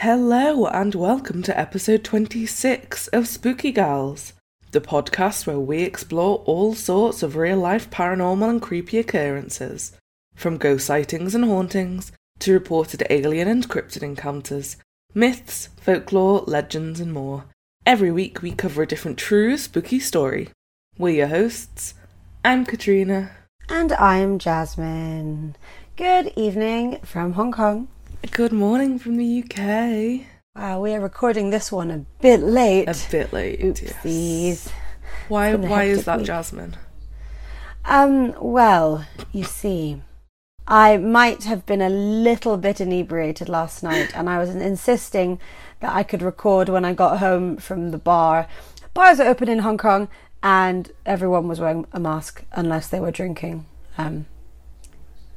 Hello, and welcome to episode 26 of Spooky Gals, the podcast where we explore all sorts of real life paranormal and creepy occurrences, from ghost sightings and hauntings to reported alien and cryptid encounters, myths, folklore, legends, and more. Every week we cover a different true spooky story. We're your hosts. I'm Katrina. And I'm Jasmine. Good evening from Hong Kong. Good morning from the UK. Wow, we are recording this one a bit late. A bit late. Oopsies. Yes. Why? Why is that, week. Jasmine? Um, well, you see, I might have been a little bit inebriated last night, and I was insisting that I could record when I got home from the bar. Bars are open in Hong Kong, and everyone was wearing a mask unless they were drinking. Um,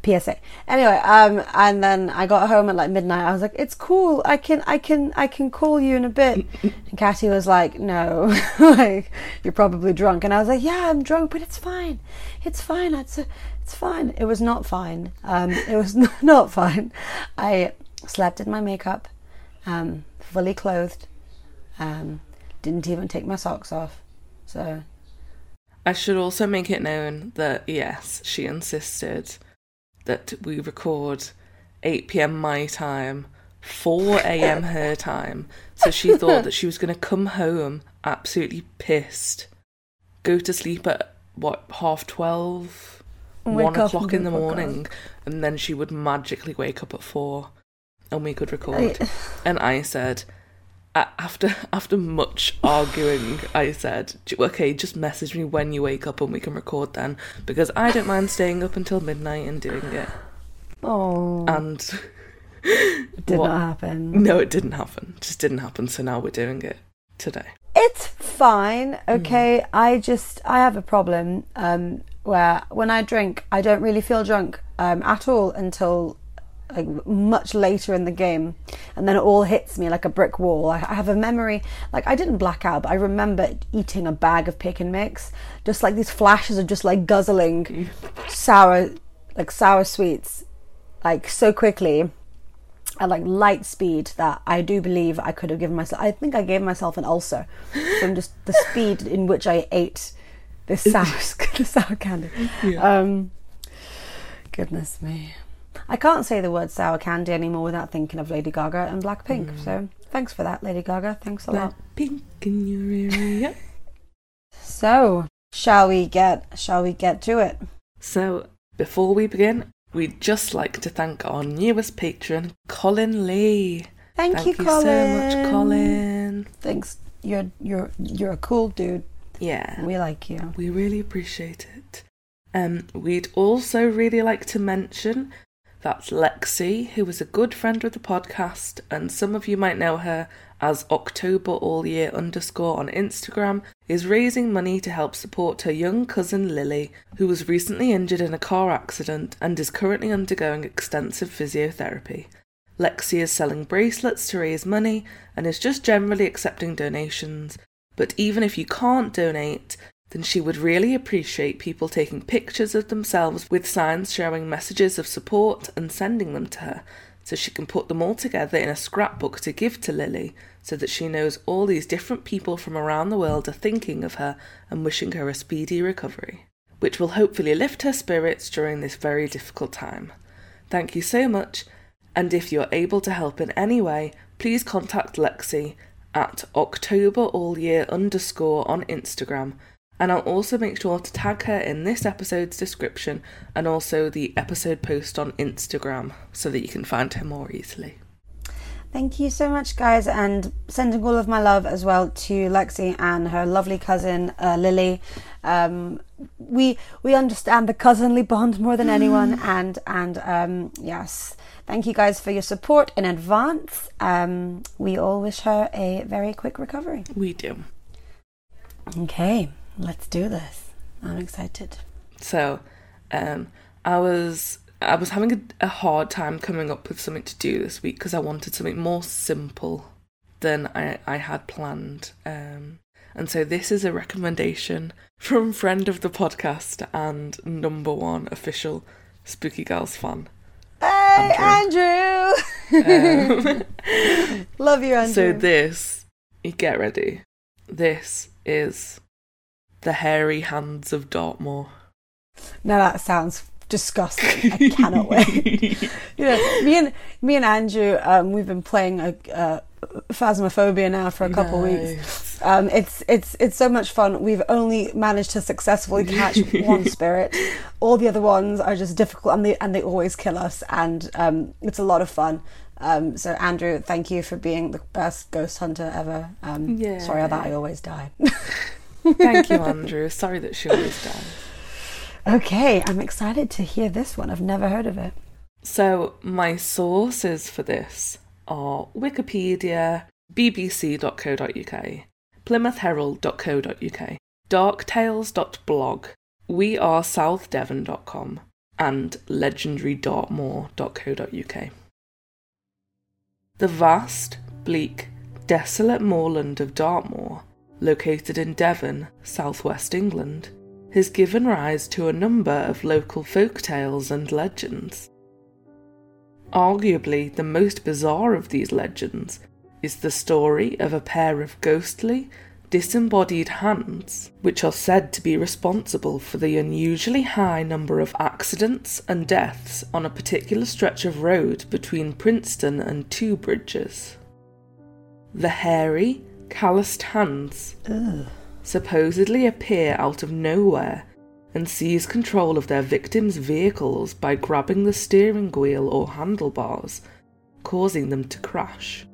PSA. Anyway, um, and then I got home at like midnight. I was like, "It's cool. I can, I can, I can call you in a bit." And Catty was like, "No, like you're probably drunk." And I was like, "Yeah, I'm drunk, but it's fine. It's fine. It's it's fine." It was not fine. Um, it was not fine. I slept in my makeup, um, fully clothed. Um, didn't even take my socks off. So I should also make it known that yes, she insisted that we record 8 p.m. my time, 4 a.m. her time. So she thought that she was going to come home absolutely pissed, go to sleep at what half 12, Wake 1 o'clock in the morning, and then she would magically wake up at 4 and we could record. And I said, after after much arguing, I said, "Okay, just message me when you wake up and we can record then, because I don't mind staying up until midnight and doing it." oh, And it did what- not happen. no, it didn't happen. Just didn't happen. So now we're doing it today. It's fine, okay. I just I have a problem um, where when I drink, I don't really feel drunk um, at all until like much later in the game, and then it all hits me like a brick wall. I, I have a memory like I didn't black out, but I remember eating a bag of pick and mix, just like these flashes of just like guzzling sour, like sour sweets, like so quickly at like light speed that I do believe I could have given myself. I think I gave myself an ulcer from just the speed in which I ate this sour, sour candy. Um, goodness me, I can't say the word sour candy anymore without thinking of Lady Gaga and Blackpink. So thanks for that, Lady Gaga. Thanks a lot. Pink in your area. So shall we get? Shall we get to it? So before we begin, we'd just like to thank our newest patron, Colin Lee. Thank, Thank you, you Colin. so much, Colin. Thanks. You're you're you're a cool dude. Yeah. We like you. We really appreciate it. Um, we'd also really like to mention that's Lexi, who is a good friend of the podcast, and some of you might know her as October All Year underscore on Instagram, is raising money to help support her young cousin Lily, who was recently injured in a car accident and is currently undergoing extensive physiotherapy. Lexi is selling bracelets to raise money and is just generally accepting donations. But even if you can't donate, then she would really appreciate people taking pictures of themselves with signs showing messages of support and sending them to her, so she can put them all together in a scrapbook to give to Lily, so that she knows all these different people from around the world are thinking of her and wishing her a speedy recovery, which will hopefully lift her spirits during this very difficult time. Thank you so much, and if you're able to help in any way, please contact Lexi at October All Year underscore on Instagram. And I'll also make sure to tag her in this episode's description and also the episode post on Instagram so that you can find her more easily. Thank you so much, guys, and sending all of my love as well to Lexi and her lovely cousin uh, Lily. Um, we we understand the cousinly bond more than anyone, and and um, yes, thank you guys for your support in advance. Um, we all wish her a very quick recovery. We do. Okay, let's do this. I'm excited. So, um, I was I was having a, a hard time coming up with something to do this week because I wanted something more simple than I, I had planned. Um, and so this is a recommendation from friend of the podcast and number one official Spooky Girls fan. Hey, Andrew. Andrew! Um, Love you, Andrew. so this, you get ready. This is the hairy hands of Dartmoor. now that sounds disgusting. I cannot wait. you know, me and me and Andrew, um, we've been playing a, uh, Phasmophobia now for a couple weeks. Um, it's it's it's so much fun. We've only managed to successfully catch one spirit. All the other ones are just difficult, and they and they always kill us. And um, it's a lot of fun. Um, so Andrew, thank you for being the best ghost hunter ever. Um, Yeah. Sorry that I always die. Thank you, Andrew. Sorry that she always dies. okay, I'm excited to hear this one. I've never heard of it. So, my sources for this are Wikipedia, bbc.co.uk, plymouthherald.co.uk, darktales.blog, wearesouthdevon.com, and legendarydartmoor.co.uk. The vast, bleak, desolate moorland of Dartmoor, located in Devon, southwest England, has given rise to a number of local folk tales and legends. Arguably, the most bizarre of these legends is the story of a pair of ghostly, disembodied hands, which are said to be responsible for the unusually high number of accidents and deaths on a particular stretch of road between Princetown and Two Bridges. The hairy, calloused hands supposedly appear out of nowhere and seize control of their victims' vehicles by grabbing the steering wheel or handlebars, causing them to crash.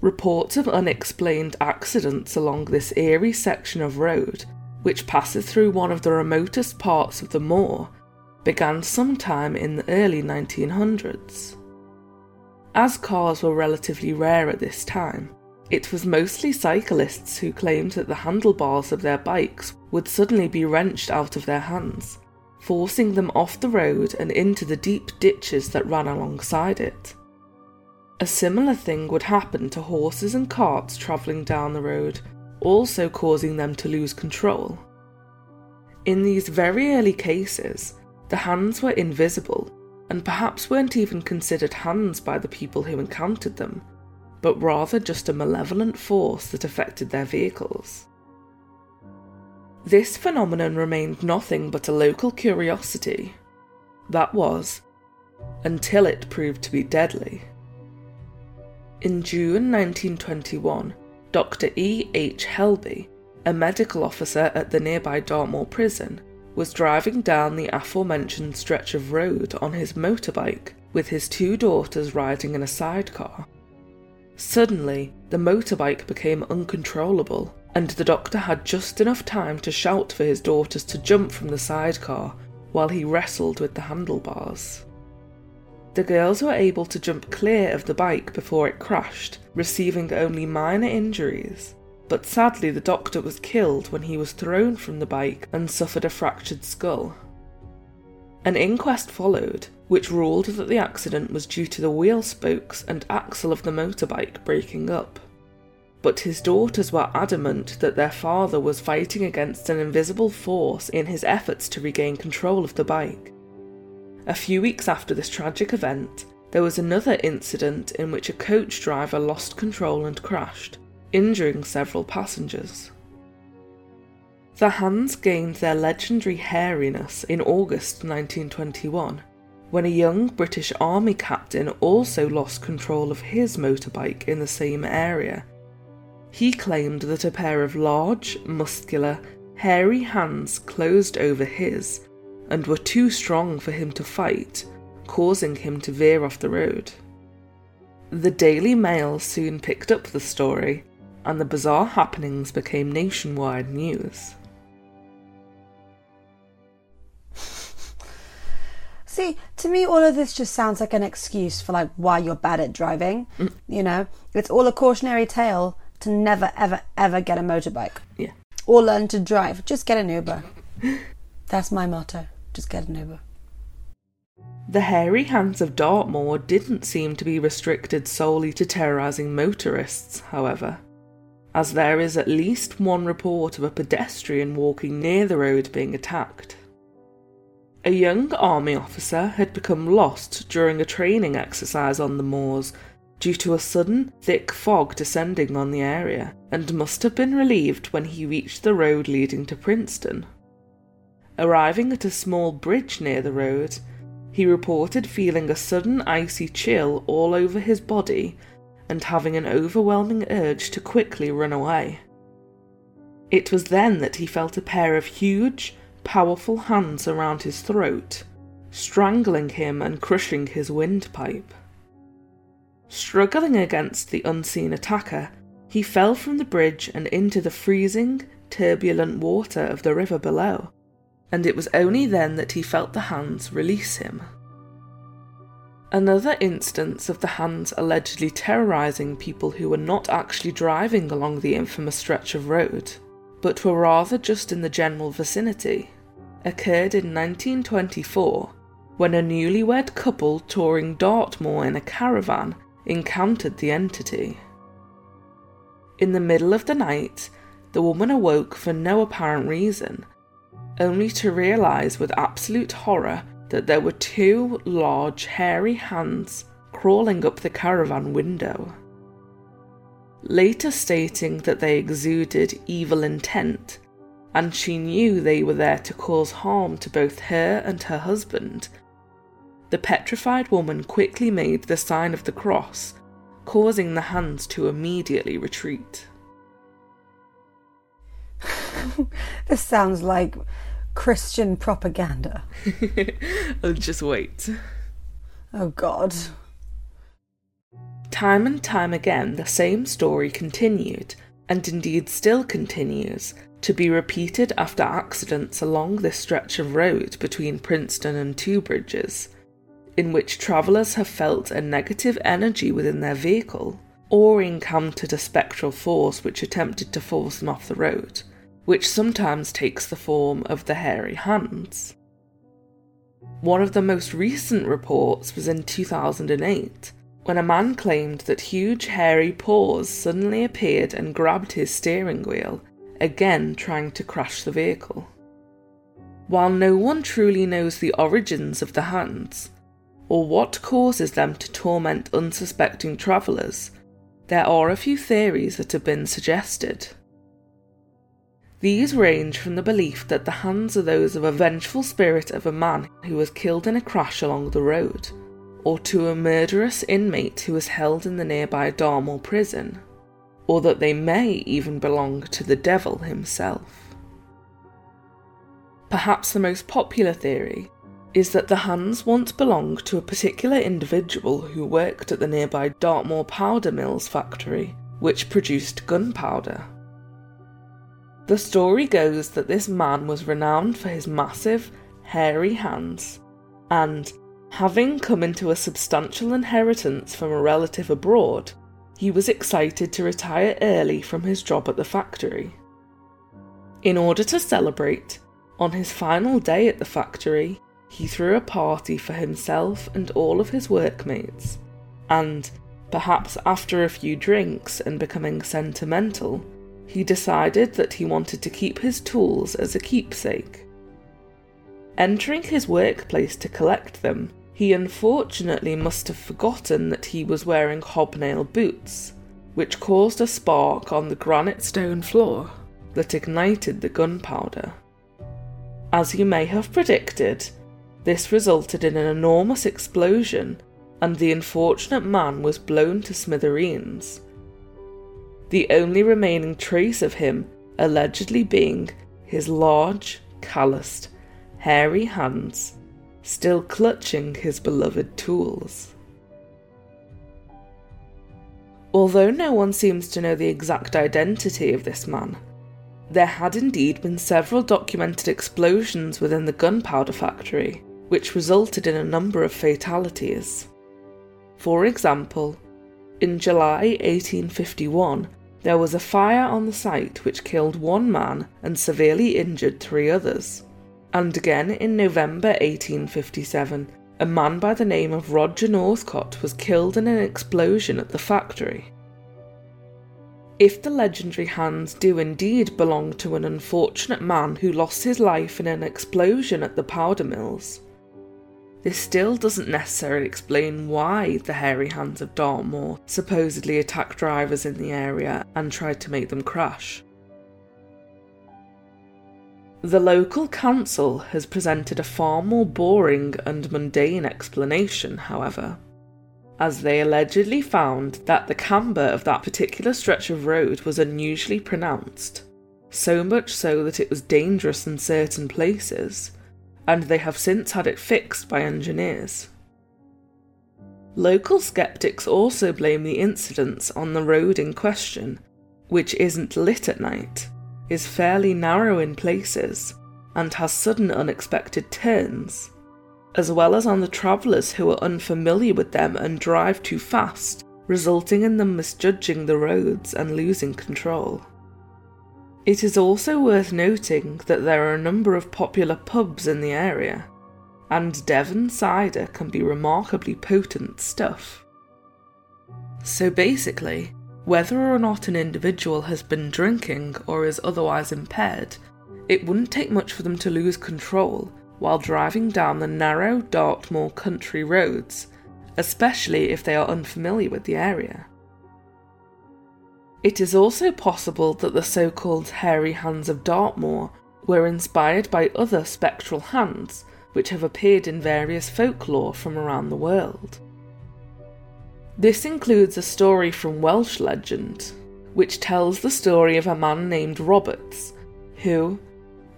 Reports of unexplained accidents along this eerie section of road, which passes through one of the remotest parts of the moor, began sometime in the early 1900s. As cars were relatively rare at this time, it was mostly cyclists who claimed that the handlebars of their bikes would suddenly be wrenched out of their hands, forcing them off the road and into the deep ditches that ran alongside it. A similar thing would happen to horses and carts travelling down the road, also causing them to lose control. In these very early cases, the hands were invisible and perhaps weren't even considered hands by the people who encountered them, but rather just a malevolent force that affected their vehicles. This phenomenon remained nothing but a local curiosity. That was, until it proved to be deadly. In June 1921, Dr. E. H. Helby, a medical officer at the nearby Dartmoor prison, was driving down the aforementioned stretch of road on his motorbike with his two daughters riding in a sidecar. Suddenly, the motorbike became uncontrollable, and the doctor had just enough time to shout for his daughters to jump from the sidecar while he wrestled with the handlebars. The girls were able to jump clear of the bike before it crashed, receiving only minor injuries. But sadly, the doctor was killed when he was thrown from the bike and suffered a fractured skull. An inquest followed, which ruled that the accident was due to the wheel spokes and axle of the motorbike breaking up. But his daughters were adamant that their father was fighting against an invisible force in his efforts to regain control of the bike. A few weeks after this tragic event, there was another incident in which a coach driver lost control and crashed, injuring several passengers. The hands gained their legendary hairiness in August 1921, when a young British Army captain also lost control of his motorbike in the same area. He claimed that a pair of large, muscular, hairy hands closed over his and were too strong for him to fight, causing him to veer off the road. The Daily Mail soon picked up the story, and the bizarre happenings became nationwide news. See, to me, all of this just sounds like an excuse for like why you're bad at driving. Mm. You know, it's all a cautionary tale to never, ever, ever get a motorbike Yeah. or learn to drive. Just get an Uber. That's my motto. Just get an Uber. The hairy hands of Dartmoor didn't seem to be restricted solely to terrorising motorists, however, as there is at least one report of a pedestrian walking near the road being attacked. A young army officer had become lost during a training exercise on the moors due to a sudden thick fog descending on the area and must have been relieved when he reached the road leading to Princetown. Arriving at a small bridge near the road, he reported feeling a sudden icy chill all over his body and having an overwhelming urge to quickly run away. It was then that he felt a pair of huge, powerful hands around his throat, strangling him and crushing his windpipe. Struggling against the unseen attacker, he fell from the bridge and into the freezing, turbulent water of the river below, and it was only then that he felt the hands release him. Another instance of the hands allegedly terrorising people who were not actually driving along the infamous stretch of road but were rather just in the general vicinity, occurred in 1924 when a newlywed couple touring Dartmoor in a caravan encountered the entity. In the middle of the night, the woman awoke for no apparent reason, only to realise with absolute horror that there were two large, hairy hands crawling up the caravan window later stating that they exuded evil intent, and she knew they were there to cause harm to both her and her husband. The petrified woman quickly made the sign of the cross, causing the hands to immediately retreat. this sounds like Christian propaganda. oh, just wait. Oh, God. Time and time again, the same story continued, and indeed still continues, to be repeated after accidents along this stretch of road between Princetown and Two Bridges, in which travellers have felt a negative energy within their vehicle, or encountered a spectral force which attempted to force them off the road, which sometimes takes the form of the hairy hands. One of the most recent reports was in 2008 when a man claimed that huge hairy paws suddenly appeared and grabbed his steering wheel, again trying to crash the vehicle. While no one truly knows the origins of the hands, or what causes them to torment unsuspecting travellers, there are a few theories that have been suggested. These range from the belief that the hands are those of a vengeful spirit of a man who was killed in a crash along the road, or to a murderous inmate who was held in the nearby Dartmoor prison, or that they may even belong to the devil himself. Perhaps the most popular theory is that the hands once belonged to a particular individual who worked at the nearby Dartmoor Powder Mills factory, which produced gunpowder. The story goes that this man was renowned for his massive, hairy hands, and Having come into a substantial inheritance from a relative abroad, he was excited to retire early from his job at the factory. In order to celebrate, on his final day at the factory, he threw a party for himself and all of his workmates, and, perhaps after a few drinks and becoming sentimental, he decided that he wanted to keep his tools as a keepsake. Entering his workplace to collect them, he unfortunately must have forgotten that he was wearing hobnail boots, which caused a spark on the granite stone floor that ignited the gunpowder. As you may have predicted, this resulted in an enormous explosion, and the unfortunate man was blown to smithereens. The only remaining trace of him allegedly being his large, calloused, hairy hands still clutching his beloved tools. Although no one seems to know the exact identity of this man, there had indeed been several documented explosions within the gunpowder factory, which resulted in a number of fatalities. For example, in July 1851, there was a fire on the site which killed one man and severely injured three others and again in November 1857, a man by the name of Roger Northcott was killed in an explosion at the factory. if the legendary hands do indeed belong to an unfortunate man who lost his life in an explosion at the powder mills, this still doesn't necessarily explain why the hairy hands of Dartmoor supposedly attacked drivers in the area and tried to make them crash. The local council has presented a far more boring and mundane explanation, however, as they allegedly found that the camber of that particular stretch of road was unusually pronounced, so much so that it was dangerous in certain places, and they have since had it fixed by engineers. Local skeptics also blame the incidents on the road in question, which isn't lit at night, is fairly narrow in places, and has sudden unexpected turns, as well as on the travellers who are unfamiliar with them and drive too fast, resulting in them misjudging the roads and losing control. It is also worth noting that there are a number of popular pubs in the area, and Devon cider can be remarkably potent stuff. So basically, whether or not an individual has been drinking or is otherwise impaired, it wouldn't take much for them to lose control while driving down the narrow Dartmoor country roads, especially if they are unfamiliar with the area. It is also possible that the so called hairy hands of Dartmoor were inspired by other spectral hands which have appeared in various folklore from around the world. This includes a story from Welsh legend, which tells the story of a man named Roberts, who,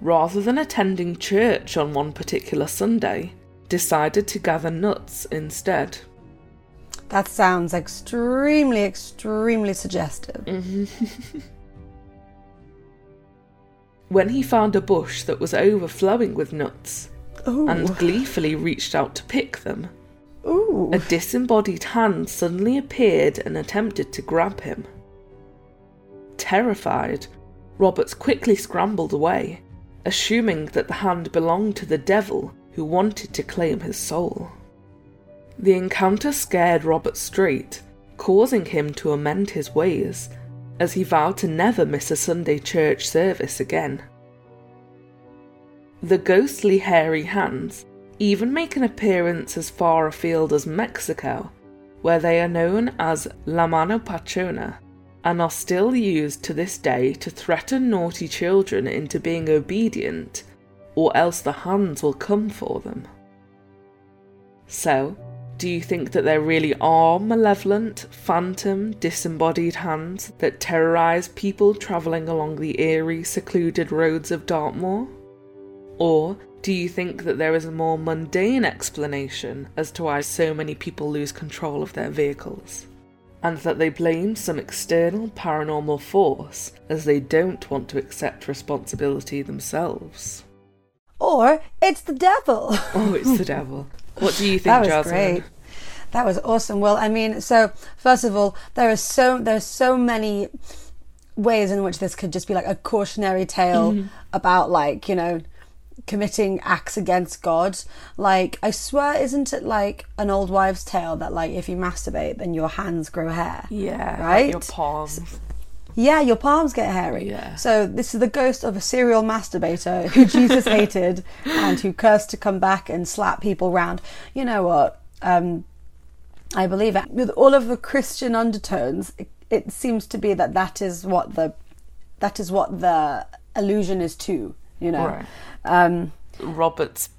rather than attending church on one particular Sunday, decided to gather nuts instead. That sounds extremely, extremely suggestive. when he found a bush that was overflowing with nuts Ooh. and gleefully reached out to pick them, Ooh. a disembodied hand suddenly appeared and attempted to grab him. Terrified, Roberts quickly scrambled away, assuming that the hand belonged to the devil who wanted to claim his soul. The encounter scared Robert straight, causing him to amend his ways, as he vowed to never miss a Sunday church service again. The ghostly hairy hands even make an appearance as far afield as Mexico, where they are known as La Mano Pachona and are still used to this day to threaten naughty children into being obedient, or else the hands will come for them. So, do you think that there really are malevolent, phantom, disembodied hands that terrorise people travelling along the eerie, secluded roads of Dartmoor? Or do you think that there is a more mundane explanation as to why so many people lose control of their vehicles? And that they blame some external paranormal force as they don't want to accept responsibility themselves? Or it's the devil. Oh, it's the devil. What do you think, that was Jasmine? great. That was awesome. Well, I mean, so first of all, there are so there's so many ways in which this could just be like a cautionary tale Mm-hmm. about like you know committing acts against God. Like I swear, isn't it like an old wives' tale that like if you masturbate, then your hands grow hair? Yeah, like Right? your palms. Yeah, your palms get hairy. Yeah. So this is the ghost of a serial masturbator who Jesus hated and who cursed to come back and slap people round. You know what? Um, I believe it. with all of the Christian undertones, it, it seems to be that that is what the that is what the allusion is to. You know. Right. Um, Robert's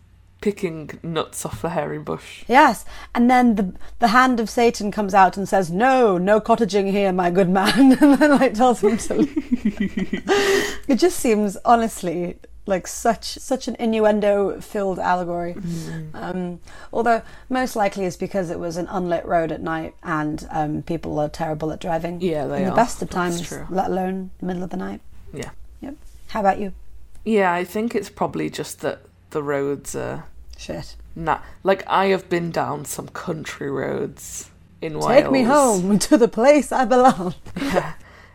picking nuts off the hairy bush. Yes, and then the the hand of Satan comes out and says, "No, no cottaging here, my good man," and then like tells him to. leave. it just seems, honestly, like such such an innuendo filled allegory. Um, although most likely it's because it was an unlit road at night and um, people are terrible at driving. Yeah, they in the are. best of times, true. let alone the middle of the night. Yeah. Yep. How about you? Yeah, I think it's probably just that the roads are Shit. not like I have been down some country roads in Wales. Take me home to the place I belong.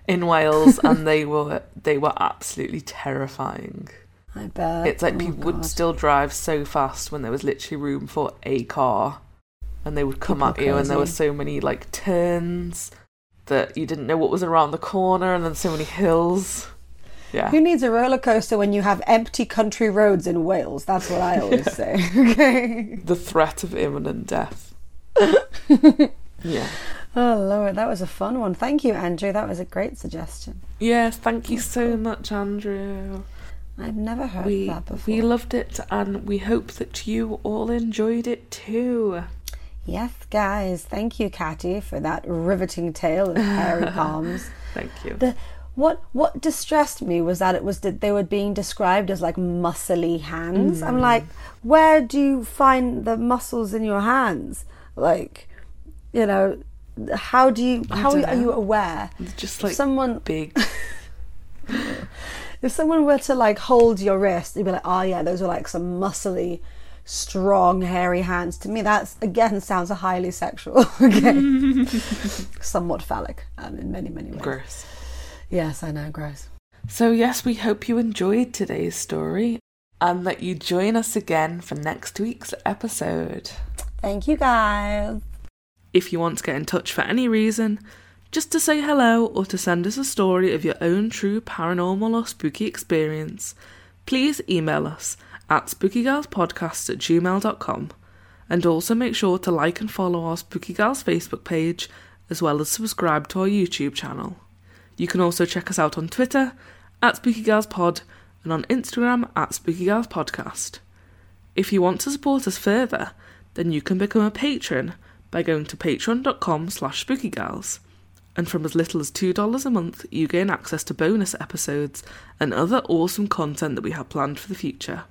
in Wales, and they were they were absolutely terrifying. I bet. It's like Oh, people would still drive so fast when there was literally room for a car, and they would come People at you, and there were so many like turns that you didn't know what was around the corner and then so many hills. Yeah. Who needs a roller coaster when you have empty country roads in Wales? That's what I always say. Okay. The threat of imminent death. yeah. Oh Lord, that was a fun one. Thank you, Andrew. That was a great suggestion. Yes, thank you so much, Andrew. I've never heard We that before. we loved it and we hope that you all enjoyed it too. Yes, guys. Thank you, Catty, for that riveting tale of hairy palms. Thank you. The what what distressed me was that it was that they were being described as like muscly hands. Mm. I'm like, where do you find the muscles in your hands? Like, you know, how do you how don't are you aware? Just If like someone big if someone were to like hold your wrist, you'd be like, oh yeah, those are like some muscly, strong, hairy hands. To me, that's again sounds a highly sexual. okay, somewhat phallic um, in many many ways. gross. Yes, I know, gross. So, yes, we hope you enjoyed today's story and that you join us again for next week's episode. Thank you, guys. If you want to get in touch for any reason, just to say hello or to send us a story of your own true paranormal or spooky experience, please email us at spookygirlspodcast at gmail.com and also make sure to like and follow our Spooky Girls Facebook page as well as subscribe to our YouTube channel. You can also check us out on Twitter at Spooky Girls Pod and on Instagram at Spooky Girls Podcast. If you want to support us further, then you can become a patron by going to patreon.com slash spookygirls. And from as little as $2 a month, you gain access to bonus episodes and other awesome content that we have planned for the future.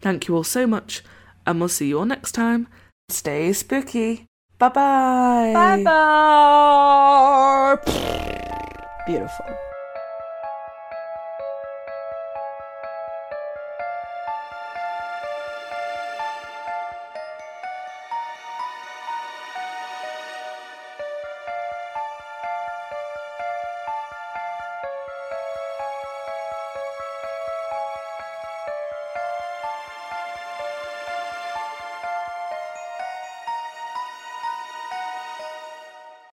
Thank you all so much, and we'll see you all next time. Stay spooky. Bye bye. Beautiful.